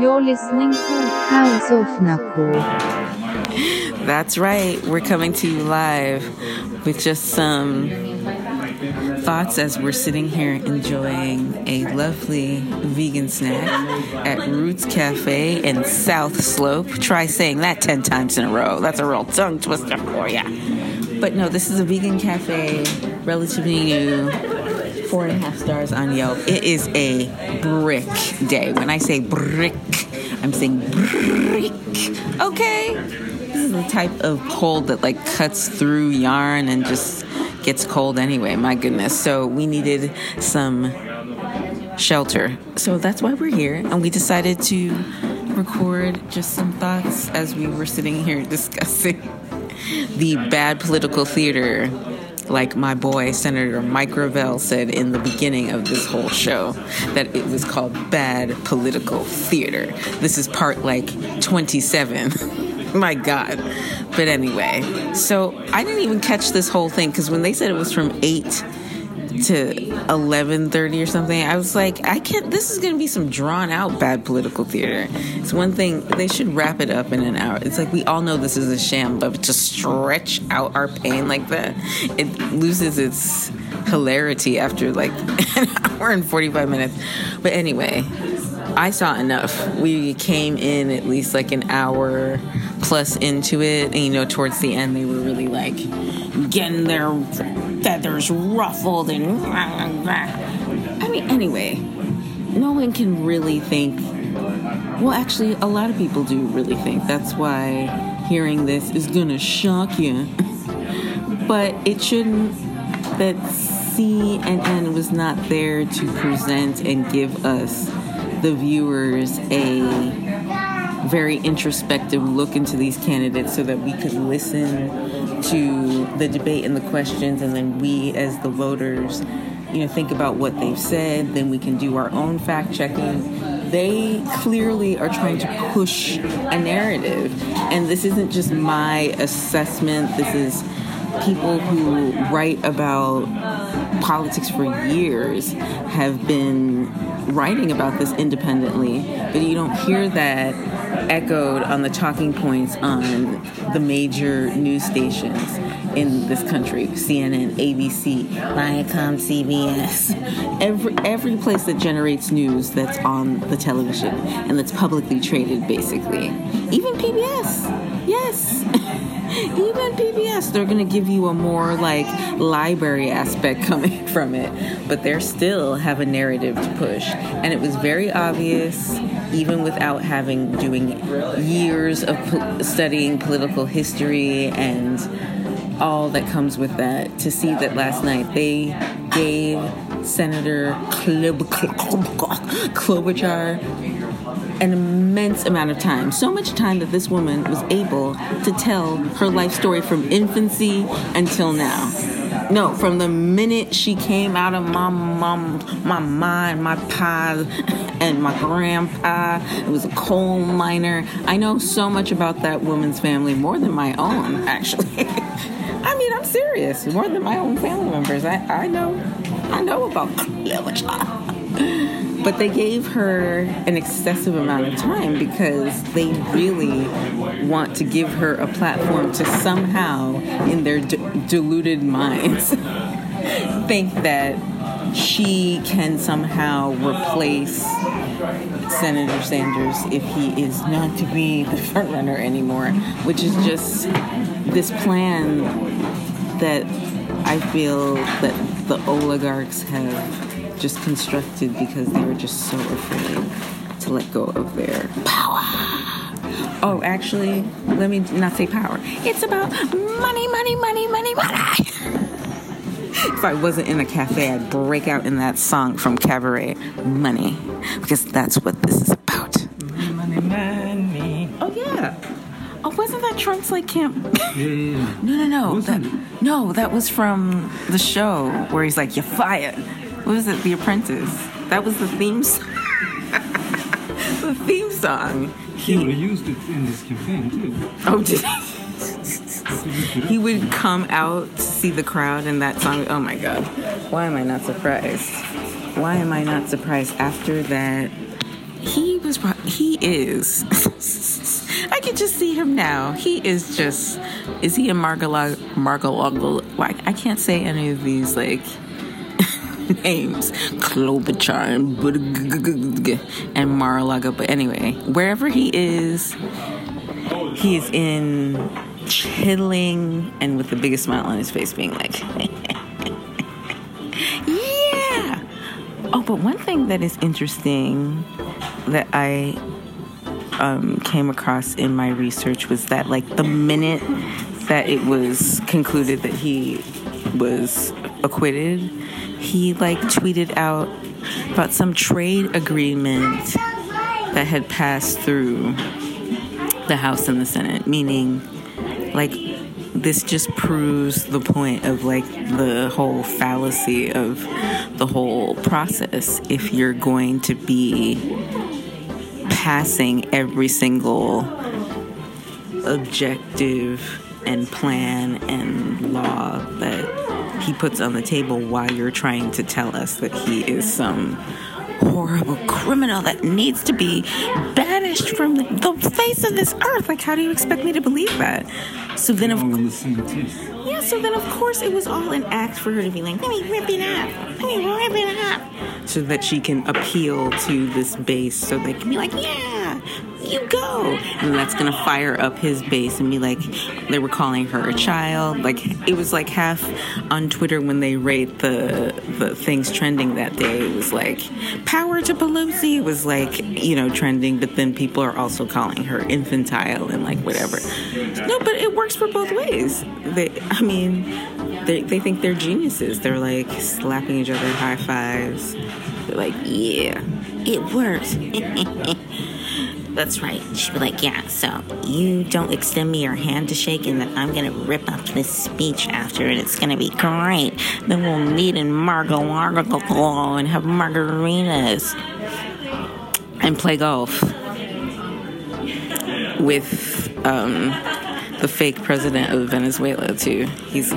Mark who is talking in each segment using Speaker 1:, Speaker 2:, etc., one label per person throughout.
Speaker 1: You're listening to House of Nako.
Speaker 2: That's right. We're coming to you live with just some thoughts as we're sitting here enjoying a lovely vegan snack at Roots Cafe in South Slope. Try saying that 10 times in a row. That's a real tongue twister for ya. But no, this is a vegan cafe, relatively new, four and a half stars on Yelp. It is a brick day. When I say brick, I'm saying brick. Okay? This is the type of cold that like cuts through yarn and just gets cold anyway. My goodness. So we needed some shelter. So that's why we're here. And we decided to record just some thoughts as we were sitting here discussing the bad political theater like my boy Senator Mike Gravel said in the beginning of this whole show, that it was called bad political theater. This is part like 27. my God. But anyway, so I didn't even catch this whole thing because when they said it was from 8 to 11:30 or something I was like I can't this is going to be some drawn out bad political theater. It's one thing they should wrap it up in an hour. It's like we all know this is a sham but to stretch out our pain like that it loses its hilarity after like an hour and 45 minutes. But anyway I saw enough. We came in at least like an hour plus into it, and you know, towards the end, they were really like getting their feathers ruffled and. I mean, anyway, no one can really think. Well, actually, a lot of people do really think. That's why hearing this is gonna shock you. but it shouldn't. That CNN was not there to present and give us the viewers a very introspective look into these candidates so that we could listen to the debate and the questions and then we as the voters you know think about what they've said then we can do our own fact checking. They clearly are trying to push a narrative and this isn't just my assessment. This is people who write about politics for years have been writing about this independently, but you don't hear that echoed on the talking points on the major news stations in this country CNN, ABC, Viacom, CBS. Every, every place that generates news that's on the television and that's publicly traded, basically. Even PBS. Yes. Even PBS, they're going to give you a more like library aspect coming from it, but they still have a narrative to push. And it was very obvious, even without having doing years of po- studying political history and all that comes with that, to see that last night they gave Senator Klobuchar an immense amount of time. So much time that this woman was able to tell her life story from infancy until now. No, from the minute she came out of my mom, my mind, my pa, and my grandpa, it was a coal miner. I know so much about that woman's family, more than my own, actually. I mean, I'm serious, more than my own family members. I, I know, I know about but they gave her an excessive amount of time because they really want to give her a platform to somehow, in their d- deluded minds, think that she can somehow replace Senator Sanders if he is not to be the frontrunner anymore, which is just this plan that I feel that the oligarchs have just constructed because they were just so afraid to let go of their power. Oh, actually, let me not say power. It's about money, money, money, money, money. if I wasn't in a cafe, I'd break out in that song from Cabaret, Money, because that's what this is about.
Speaker 3: Money, money. Money.
Speaker 2: Oh, yeah. Oh, wasn't that Trunks like Camp?
Speaker 3: Yeah, yeah, yeah.
Speaker 2: No, no, no. That, no, that was from the show where he's like, "You're fired." What was it? The Apprentice. That was the theme. Song. the theme song.
Speaker 3: He would have used it in this campaign too.
Speaker 2: Oh, did he? he would come out to see the crowd and that song. Oh my God! Why am I not surprised? Why am I not surprised after that he was he is I can just see him now. He is just is he a Margalog Margalog like I can't say any of these like names. Klobuchar and and Mar-a-Lago. But anyway, wherever he is, he is in chilling and with the biggest smile on his face being like Yeah. Oh, but one thing that is interesting that I um, came across in my research was that, like, the minute that it was concluded that he was acquitted, he like tweeted out about some trade agreement that had passed through the House and the Senate, meaning like this just proves the point of like the whole fallacy of the whole process. If you're going to be passing every single objective and plan and law that he puts on the table while you're trying to tell us that he is some horrible criminal that needs to be banished from the, face of this earth. Like, how do you expect me to believe that? So then, of
Speaker 3: All in the same teeth.
Speaker 2: yeah, so then of course it was all an act for her to be like, let me rip it up, let me rip it up, so that she can appeal to this base, so they can be like, yeah, you go, and that's gonna fire up his base and be like, they were calling her a child, like it was like half on Twitter when they rate the the things trending that day. It was like power to Pelosi. Was like you know trending, but then people are also calling her infantile and like whatever. No, but it works for both ways. They, I mean, they, they think they're geniuses. They're like slapping each other high fives. They're like, yeah, it works. That's right. She'd be like, yeah, so you don't extend me your hand to shake, and then I'm gonna rip up this speech after, and it's gonna be great. Then we'll meet in Margo Margo and have margaritas and play golf with um, the fake president of Venezuela too. He's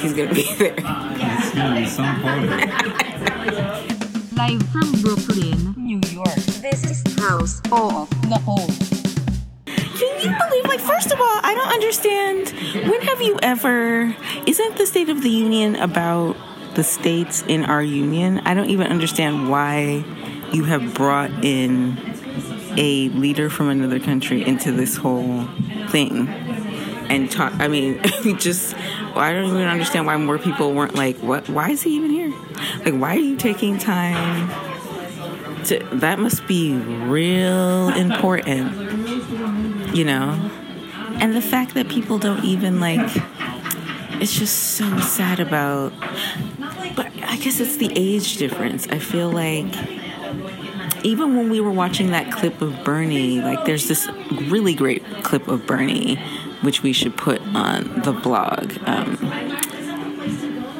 Speaker 2: he's gonna be there.
Speaker 3: It's gonna be some party.
Speaker 1: Live from Brooklyn, New York. This is House of Nako.
Speaker 2: Can you believe? Like, first of all, I don't understand. When have you ever? Isn't the State of the Union about the states in our union? I don't even understand why you have brought in a leader from another country into this whole thing and talk. I mean, just. I don't even understand why more people weren't like, "What? Why is he even here? Like, why are you taking time?" To, that must be real important you know? And the fact that people don't even like it's just so sad about but i guess it's the age difference. I feel like even when we were watching that clip of bernie like there's this really great clip of bernie which we should put on the blog um,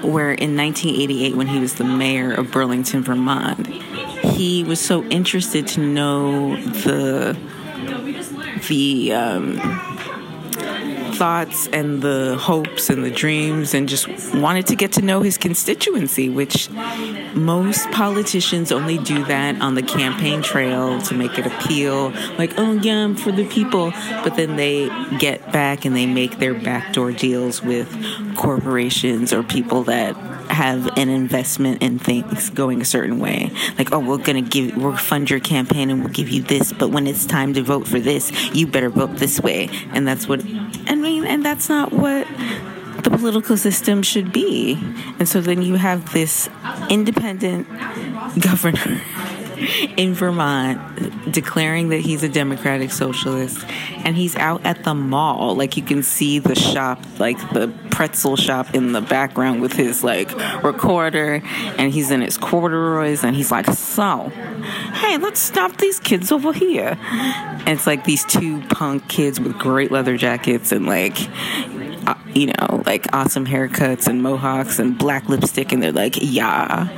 Speaker 2: where in 1988 when he was the mayor of burlington vermont he was so interested to know the the um, thoughts and the hopes and the dreams and just wanted to get to know his constituency which most politicians only do that on the campaign trail to make it appeal. Like oh yeah i'm for the people. But then they get back and they make their backdoor deals with corporations or people that have an investment in things going a certain way. Like, oh, we're gonna give, we'll fund your campaign and we'll give you this, but when it's time to vote for this, you better vote this way. And that's what, I mean, and that's not what the political system should be. And so then you have this independent governor in Vermont declaring that he's a democratic socialist. And he's out at the mall. Like you can see the shop like the pretzel shop in the background with his like recorder. And he's in his corduroys. And he's like so hey let's stop these kids over here. And it's like these two punk kids with great leather jackets and like uh, you know like awesome haircuts and mohawks and black lipstick. And they're like yeah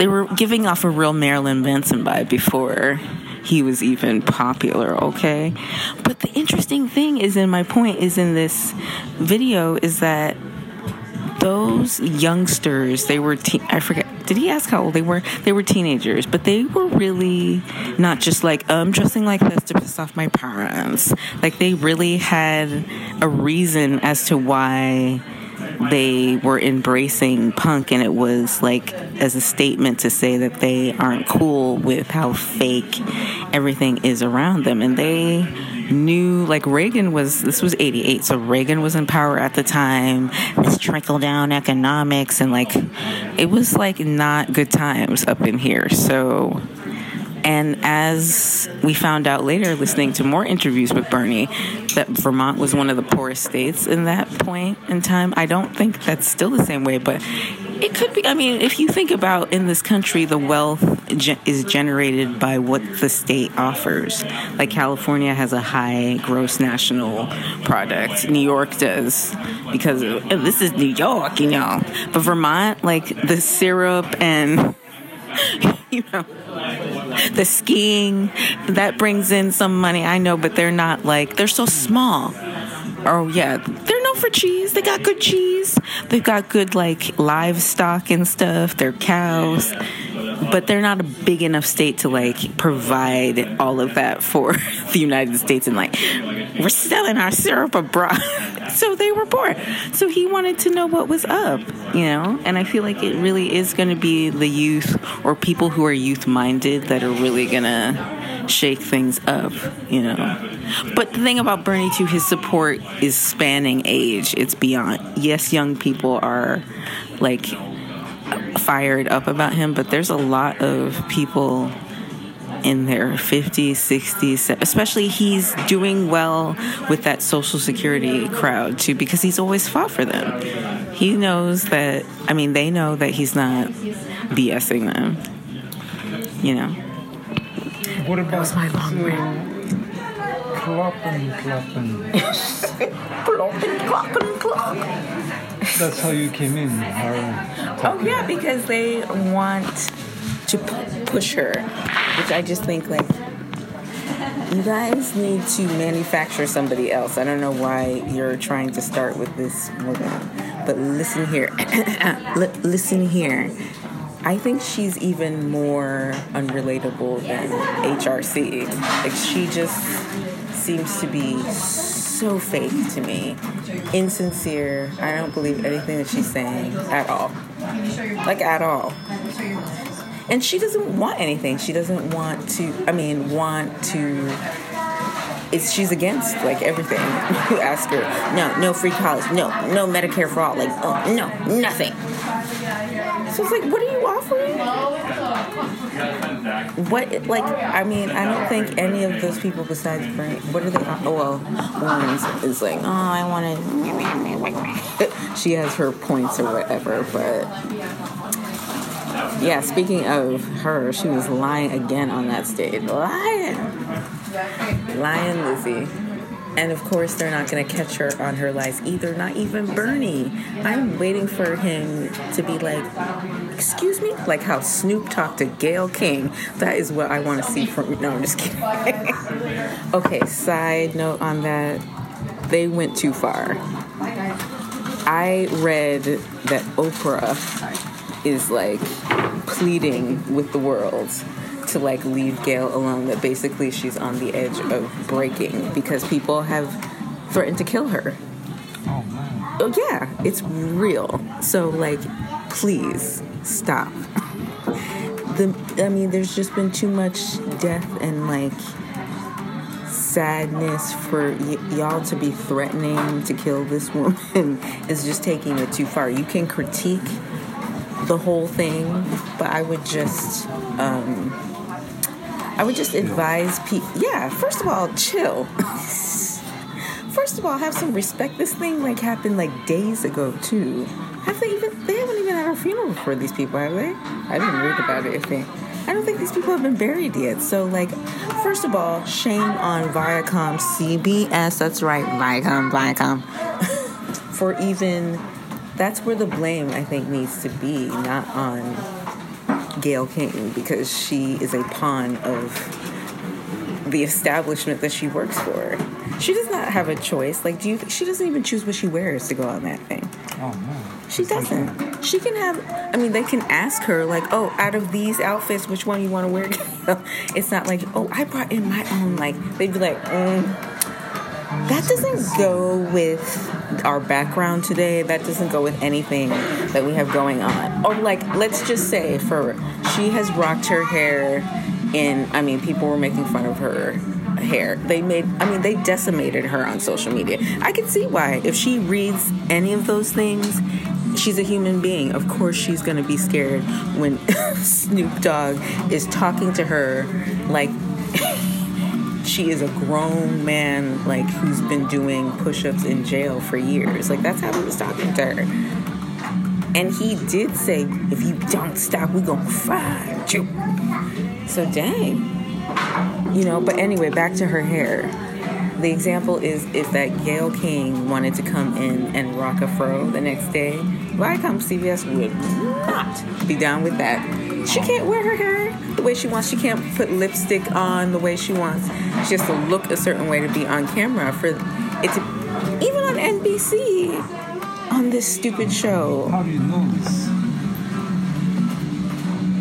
Speaker 2: they were giving off a real Marilyn Manson vibe before he was even popular, okay? But the interesting thing is in my point is in this video is that those youngsters, they were te- I forget did he ask how old they were? They were teenagers, but they were really not just like, I'm dressing like this to piss off my parents. Like they really had a reason as to why they were embracing punk and it was like as a statement to say that they aren't cool with how fake everything is around them. And they knew like Reagan was this was 88 so Reagan was in power at the time. This trickle down economics and like it was like not good times up in here. So and as we found out later, listening to more interviews with Bernie, that Vermont was one of the poorest states in that point in time. I don't think that's still the same way, but it could be. I mean, if you think about in this country, the wealth is generated by what the state offers. Like California has a high gross national product, New York does because this is New York, you know. But Vermont, like the syrup and you know the skiing that brings in some money i know but they're not like they're so small oh yeah they're known for cheese they got good cheese they've got good like livestock and stuff they're cows but they're not a big enough state to like provide all of that for the United States and like we're selling our syrup abroad. so they were poor. So he wanted to know what was up, you know? And I feel like it really is going to be the youth or people who are youth minded that are really going to shake things up, you know? But the thing about Bernie too, his support is spanning age. It's beyond. Yes, young people are like fired up about him, but there's a lot of people in their 50s, 60s, especially he's doing well with that social security crowd too because he's always fought for them. He knows that, I mean, they know that he's not BSing them, you know.
Speaker 3: What about
Speaker 2: was my long
Speaker 3: uh, Kloppen, kloppen.
Speaker 2: Plopping, plopping, plop.
Speaker 3: That's how you came in. How,
Speaker 2: Oh yeah, because they want to p- push her, which I just think like you guys need to manufacture somebody else. I don't know why you're trying to start with this woman, but listen here, Li- listen here. I think she's even more unrelatable than HRC. Like she just seems to be so fake to me, insincere. I don't believe anything that she's saying at all, like at all. And she doesn't want anything. She doesn't want to. I mean, want to. It's she's against like everything. You ask her, no, no free college, no, no Medicare for all, like, oh, no, nothing. So it's like, what are you offering? What, like, I mean, I don't think any of those people besides Bernie, what are they? Oh, well, Warren's is like, oh, I want to. she has her points or whatever, but yeah, speaking of her, she was lying again on that stage. Lying. Lying Lizzie. And of course, they're not going to catch her on her lies either, not even Bernie. I'm waiting for him to be like, Excuse me? Like how Snoop talked to Gayle King. That is what I want to see from. No, I'm just kidding. okay, side note on that. They went too far. I read that Oprah is like pleading with the world to like leave Gayle alone. That basically she's on the edge of breaking because people have threatened to kill her.
Speaker 3: oh man.
Speaker 2: Oh yeah, it's real. So like, please stop. The I mean, there's just been too much death and like sadness for y- y'all to be threatening to kill this woman is just taking it too far. You can critique the whole thing, but I would just um I would just advise people yeah, first of all, chill. First of all, have some respect. This thing like happened like days ago too. Have they even? They haven't even had a funeral for these people, have they? I didn't read about it. If they, I don't think these people have been buried yet. So like, first of all, shame on Viacom, CBS. That's right, Viacom, Viacom. for even, that's where the blame I think needs to be, not on Gayle King because she is a pawn of the establishment that she works for. She does not have a choice. Like, do you? She doesn't even choose what she wears to go on that thing.
Speaker 3: Oh man.
Speaker 2: She doesn't. She can have. I mean, they can ask her like, "Oh, out of these outfits, which one you want to wear?" it's not like, "Oh, I brought in my own." Like they'd be like, mm, "That doesn't go with our background today. That doesn't go with anything that we have going on." Or like, let's just say, for she has rocked her hair in. I mean, people were making fun of her hair. They made, I mean, they decimated her on social media. I can see why. If she reads any of those things, she's a human being. Of course, she's going to be scared when Snoop Dogg is talking to her like she is a grown man, like who's been doing push ups in jail for years. Like, that's how he was talking to her. And he did say, if you don't stop, we're to find you. So, dang. You know, but anyway, back to her hair. The example is if that Gayle King wanted to come in and rock a fro the next day, Viacom CBS would not be down with that. She can't wear her hair the way she wants. She can't put lipstick on the way she wants. She has to look a certain way to be on camera for it to even on NBC on this stupid show.
Speaker 3: How do you know this?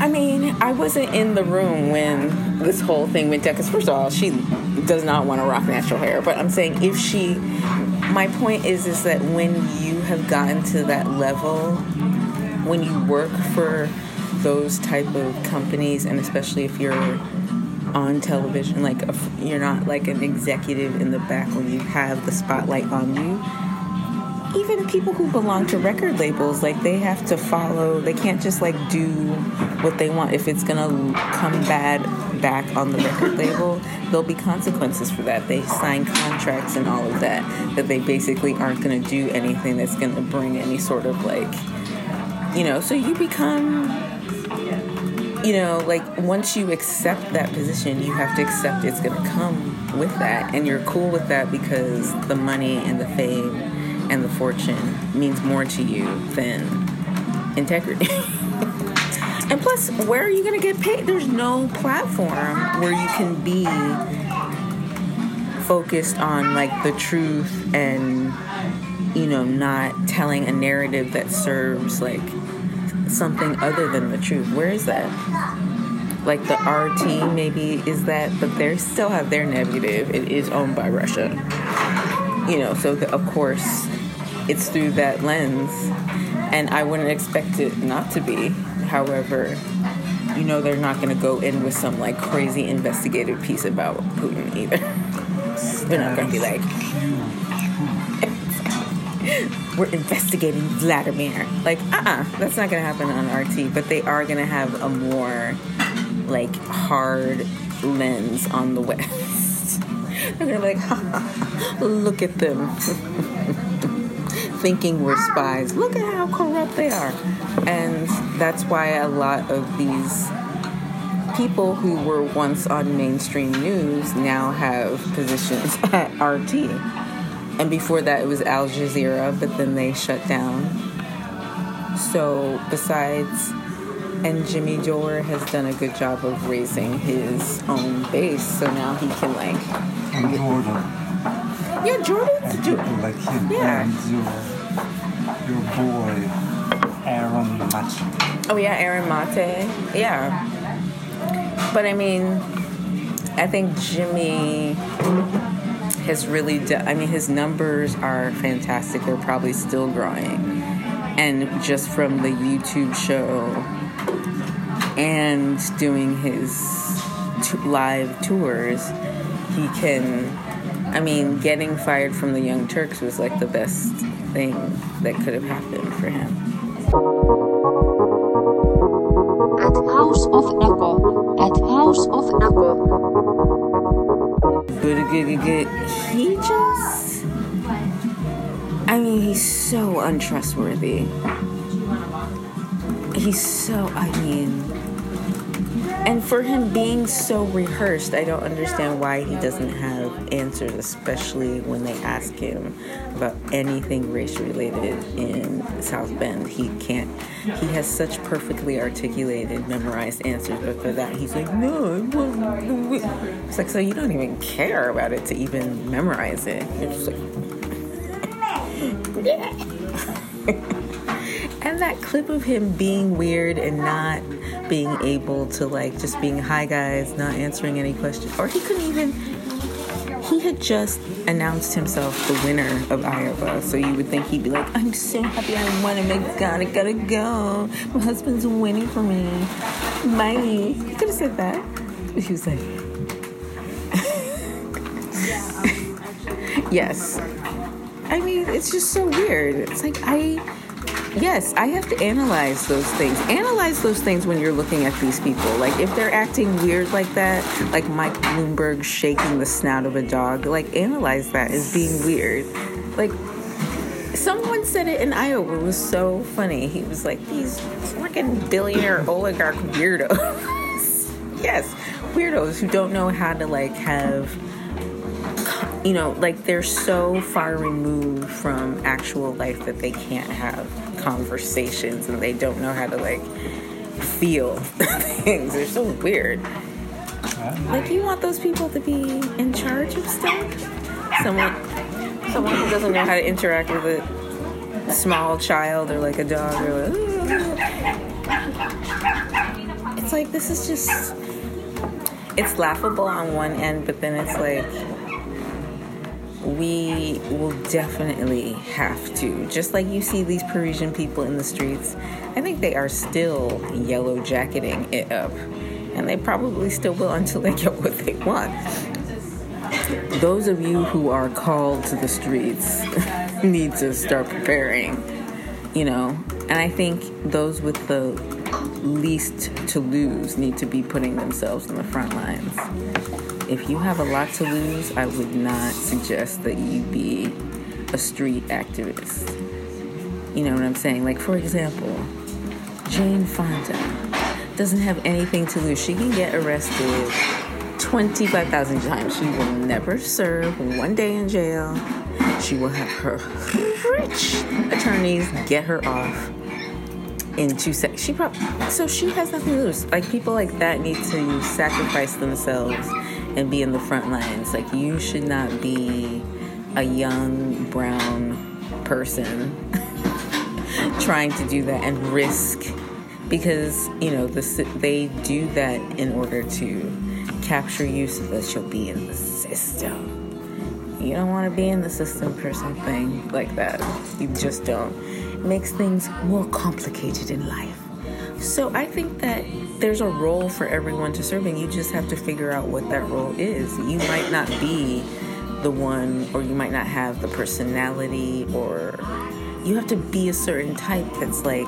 Speaker 2: I mean, I wasn't in the room when this whole thing went down. Because first of all, she does not want to rock natural hair. But I'm saying if she, my point is, is that when you have gotten to that level, when you work for those type of companies, and especially if you're on television, like a, you're not like an executive in the back when you have the spotlight on you even people who belong to record labels like they have to follow they can't just like do what they want. If it's gonna come bad back on the record label there'll be consequences for that. They sign contracts and all of that that they basically aren't gonna do anything that's gonna bring any sort of like you know so you become you know like once you accept that position you have to accept it's gonna come with that and you're cool with that because the money and the fame and the fortune means more to you than integrity. and plus, where are you going to get paid? There's no platform where you can be focused on like the truth and you know not telling a narrative that serves like something other than the truth. Where is that? Like the RT maybe is that, but they still have their negative. It is owned by Russia. You know, so the, of course it's through that lens. And I wouldn't expect it not to be. However, you know they're not going to go in with some like crazy investigative piece about Putin either. they're not going to be like, we're investigating Vladimir. Like, uh uh-uh, uh, that's not going to happen on RT. But they are going to have a more like hard lens on the West. they're going to be like, look at them thinking we're spies. Look at how corrupt they are. And that's why a lot of these people who were once on mainstream news now have positions at RT. And before that, it was Al Jazeera, but then they shut down. So, besides, and Jimmy Dore has done a good job of raising his own base, so now he can, like.
Speaker 3: And Jordan.
Speaker 2: Yeah, Jordan's
Speaker 3: doing. Like him.
Speaker 2: Yeah.
Speaker 3: And your, your boy, Aaron Mate.
Speaker 2: Oh, yeah, Aaron Mate. Yeah. But I mean, I think Jimmy has really done, I mean, his numbers are fantastic. They're probably still growing. And just from the YouTube show and doing his t- live tours, he can I mean, getting fired from the Young Turks was like the best thing that could have happened for him.
Speaker 1: At House of Nako. At House of Nako.
Speaker 2: He just. I mean, he's so untrustworthy. He's so, I mean, and for him being so rehearsed, I don't understand why he doesn't have answers, especially when they ask him about anything race related in South Bend. He can't, he has such perfectly articulated, memorized answers, but for that, he's like, no, it wasn't. it's like, so you don't even care about it to even memorize it. Like, and that clip of him being weird and not being able to like just being hi guys, not answering any questions, or he couldn't even. He had just announced himself the winner of Iowa, so you would think he'd be like, "I'm so happy I won, and my God, I gotta go. My husband's waiting for me. Bye." He could have said that. He was like, um, "Yes." I mean, it's just so weird. It's like I Yes, I have to analyze those things. Analyze those things when you're looking at these people. Like if they're acting weird like that, like Mike Bloomberg shaking the snout of a dog, like analyze that as being weird. Like someone said it in Iowa it was so funny. He was like, these freaking billionaire oligarch weirdos. yes, weirdos who don't know how to like have you know, like they're so far removed from actual life that they can't have conversations and they don't know how to like feel things. They're so weird. Like you want those people to be in charge of stuff? Someone someone who doesn't know how to interact with a small child or like a dog or like, it's like this is just it's laughable on one end but then it's like we will definitely have to. Just like you see these Parisian people in the streets, I think they are still yellow jacketing it up. And they probably still will until they get what they want. Those of you who are called to the streets need to start preparing, you know. And I think those with the least to lose need to be putting themselves in the front lines if you have a lot to lose, I would not suggest that you be a street activist. You know what I'm saying? Like, for example, Jane Fonda doesn't have anything to lose. She can get arrested 25,000 times. She will never serve one day in jail. She will have her rich attorneys get her off in two seconds. She probably so she has nothing to lose. Like people like that need to sacrifice themselves and be in the front lines. Like you should not be a young brown person trying to do that and risk because you know the, they do that in order to capture you so that you'll be in the system. You don't want to be in the system for something like that. You just don't. It makes things more complicated in life. So I think that there's a role for everyone to serve, and you just have to figure out what that role is. You might not be the one, or you might not have the personality, or you have to be a certain type that's like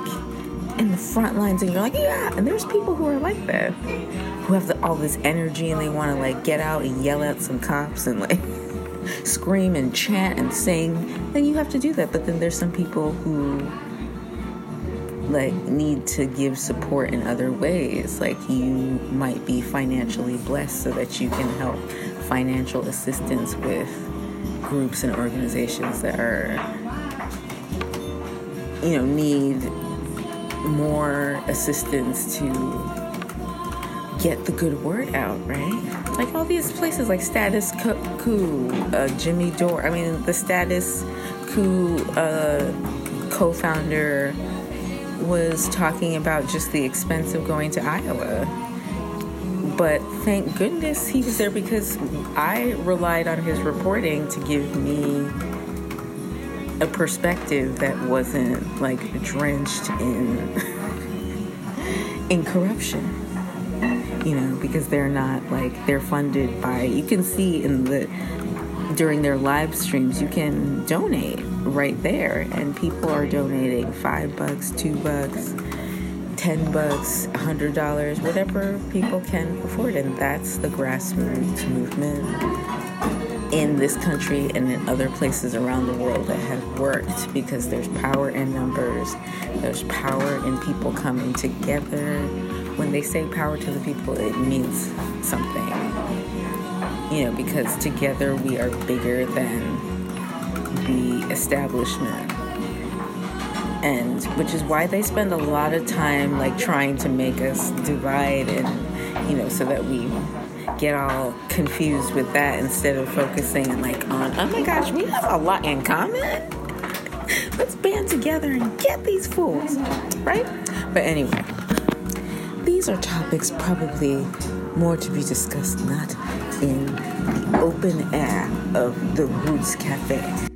Speaker 2: in the front lines, and you're like, yeah. And there's people who are like that, who have the, all this energy, and they want to like get out and yell at some cops and like scream and chant and sing. Then you have to do that. But then there's some people who like need to give support in other ways. Like you might be financially blessed so that you can help financial assistance with groups and organizations that are you know need more assistance to get the good word out right? Like all these places like status coup uh, jimmy dore i mean the status coup uh, co-founder was talking about just the expense of going to Iowa. But thank goodness he was there because I relied on his reporting to give me a perspective that wasn't like drenched in in corruption. You know, because they're not like they're funded by you can see in the during their live streams you can donate right there and people are donating five bucks two bucks ten bucks a hundred dollars whatever people can afford and that's the grassroots movement in this country and in other places around the world that have worked because there's power in numbers there's power in people coming together. When they say power to the people it means something you know because together we are bigger than the establishment and which is why they spend a lot of time like trying to make us divide and you know so that we get all confused with that instead of focusing like on oh my gosh we have a lot in common Let's band together and get these fools, right? But anyway, these are topics probably more to be discussed not in the open air of the Roots Cafe.